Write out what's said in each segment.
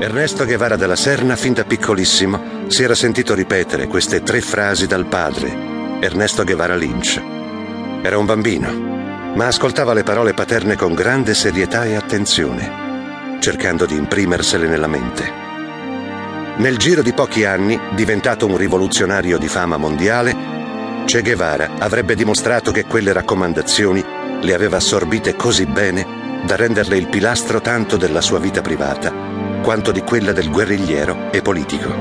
Ernesto Guevara della Serna, fin da piccolissimo, si era sentito ripetere queste tre frasi dal padre, Ernesto Guevara Lynch. Era un bambino, ma ascoltava le parole paterne con grande serietà e attenzione, cercando di imprimersele nella mente. Nel giro di pochi anni, diventato un rivoluzionario di fama mondiale, Che Guevara avrebbe dimostrato che quelle raccomandazioni le aveva assorbite così bene da renderle il pilastro tanto della sua vita privata quanto di quella del guerrigliero e politico.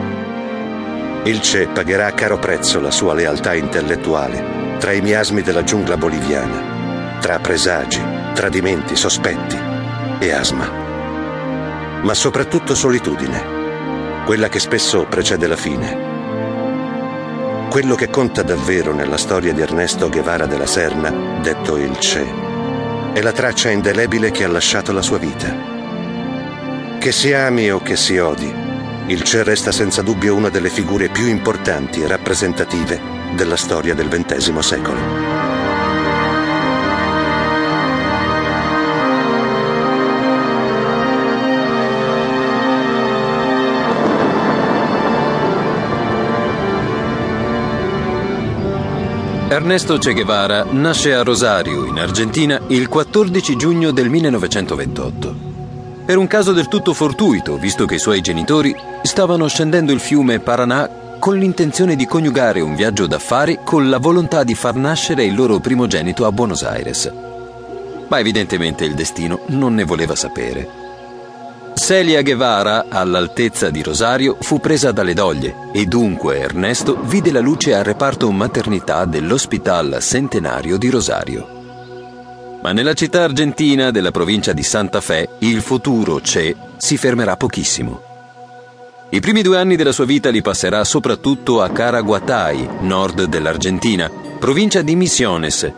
Il Che pagherà a caro prezzo la sua lealtà intellettuale tra i miasmi della giungla boliviana, tra presagi, tradimenti, sospetti e asma. Ma soprattutto solitudine quella che spesso precede la fine. Quello che conta davvero nella storia di Ernesto Guevara della Serna, detto il Che, è la traccia indelebile che ha lasciato la sua vita. Che si ami o che si odi, il Che resta senza dubbio una delle figure più importanti e rappresentative della storia del XX secolo. Ernesto Che Guevara nasce a Rosario, in Argentina, il 14 giugno del 1928. Per un caso del tutto fortuito, visto che i suoi genitori stavano scendendo il fiume Paranà con l'intenzione di coniugare un viaggio d'affari con la volontà di far nascere il loro primogenito a Buenos Aires. Ma evidentemente il destino non ne voleva sapere. Celia Guevara, all'altezza di Rosario, fu presa dalle doglie e dunque Ernesto vide la luce al reparto maternità dell'Hospital Centenario di Rosario. Ma nella città argentina della provincia di Santa Fe il futuro c'è, si fermerà pochissimo. I primi due anni della sua vita li passerà soprattutto a Caraguatay, nord dell'Argentina, provincia di Misiones.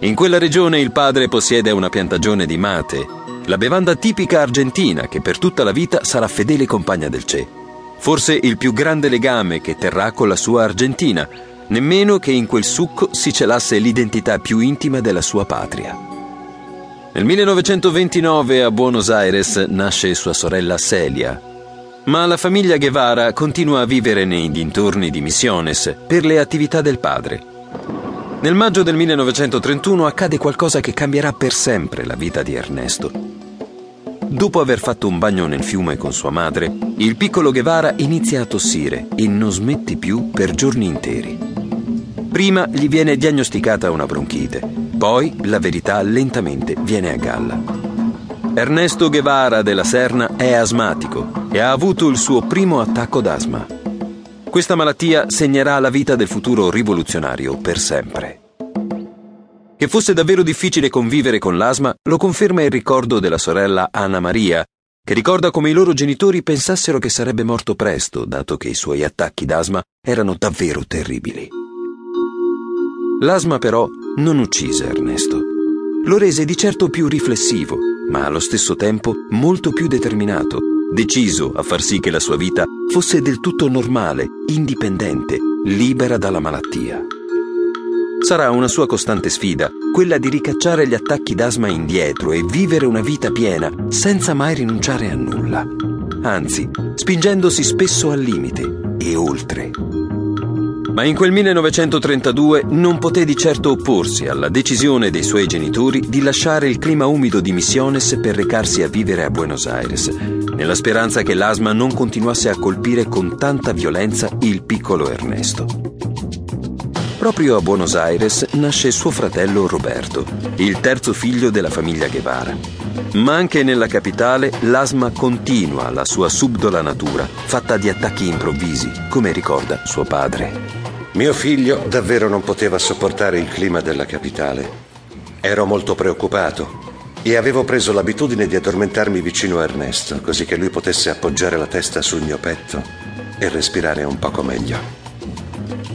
In quella regione il padre possiede una piantagione di mate la bevanda tipica argentina che per tutta la vita sarà fedele compagna del Che. Forse il più grande legame che terrà con la sua Argentina, nemmeno che in quel succo si celasse l'identità più intima della sua patria. Nel 1929 a Buenos Aires nasce sua sorella Celia, ma la famiglia Guevara continua a vivere nei dintorni di Misiones per le attività del padre. Nel maggio del 1931 accade qualcosa che cambierà per sempre la vita di Ernesto. Dopo aver fatto un bagno nel fiume con sua madre, il piccolo Guevara inizia a tossire e non smette più per giorni interi. Prima gli viene diagnosticata una bronchite, poi la verità lentamente viene a galla. Ernesto Guevara della Serna è asmatico e ha avuto il suo primo attacco d'asma. Questa malattia segnerà la vita del futuro rivoluzionario per sempre. Che fosse davvero difficile convivere con l'asma lo conferma il ricordo della sorella Anna Maria, che ricorda come i loro genitori pensassero che sarebbe morto presto, dato che i suoi attacchi d'asma erano davvero terribili. L'asma però non uccise Ernesto. Lo rese di certo più riflessivo, ma allo stesso tempo molto più determinato, deciso a far sì che la sua vita fosse del tutto normale, indipendente, libera dalla malattia. Sarà una sua costante sfida, quella di ricacciare gli attacchi d'asma indietro e vivere una vita piena, senza mai rinunciare a nulla. Anzi, spingendosi spesso al limite e oltre. Ma in quel 1932 non poté di certo opporsi alla decisione dei suoi genitori di lasciare il clima umido di Misiones per recarsi a vivere a Buenos Aires, nella speranza che l'asma non continuasse a colpire con tanta violenza il piccolo Ernesto. Proprio a Buenos Aires nasce suo fratello Roberto, il terzo figlio della famiglia Guevara. Ma anche nella capitale l'asma continua la sua subdola natura, fatta di attacchi improvvisi, come ricorda suo padre. Mio figlio davvero non poteva sopportare il clima della capitale. Ero molto preoccupato e avevo preso l'abitudine di addormentarmi vicino a Ernesto, così che lui potesse appoggiare la testa sul mio petto e respirare un poco meglio.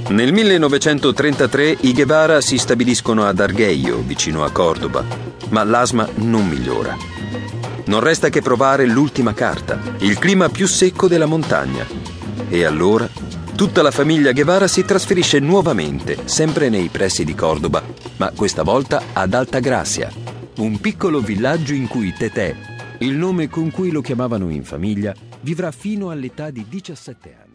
Nel 1933 i Guevara si stabiliscono ad Argueio, vicino a Cordoba, ma l'asma non migliora. Non resta che provare l'ultima carta, il clima più secco della montagna. E allora tutta la famiglia Guevara si trasferisce nuovamente, sempre nei pressi di Cordoba, ma questa volta ad Alta Gracia, un piccolo villaggio in cui Tetè, Il nome con cui lo chiamavano in famiglia vivrà fino all'età di 17 anni.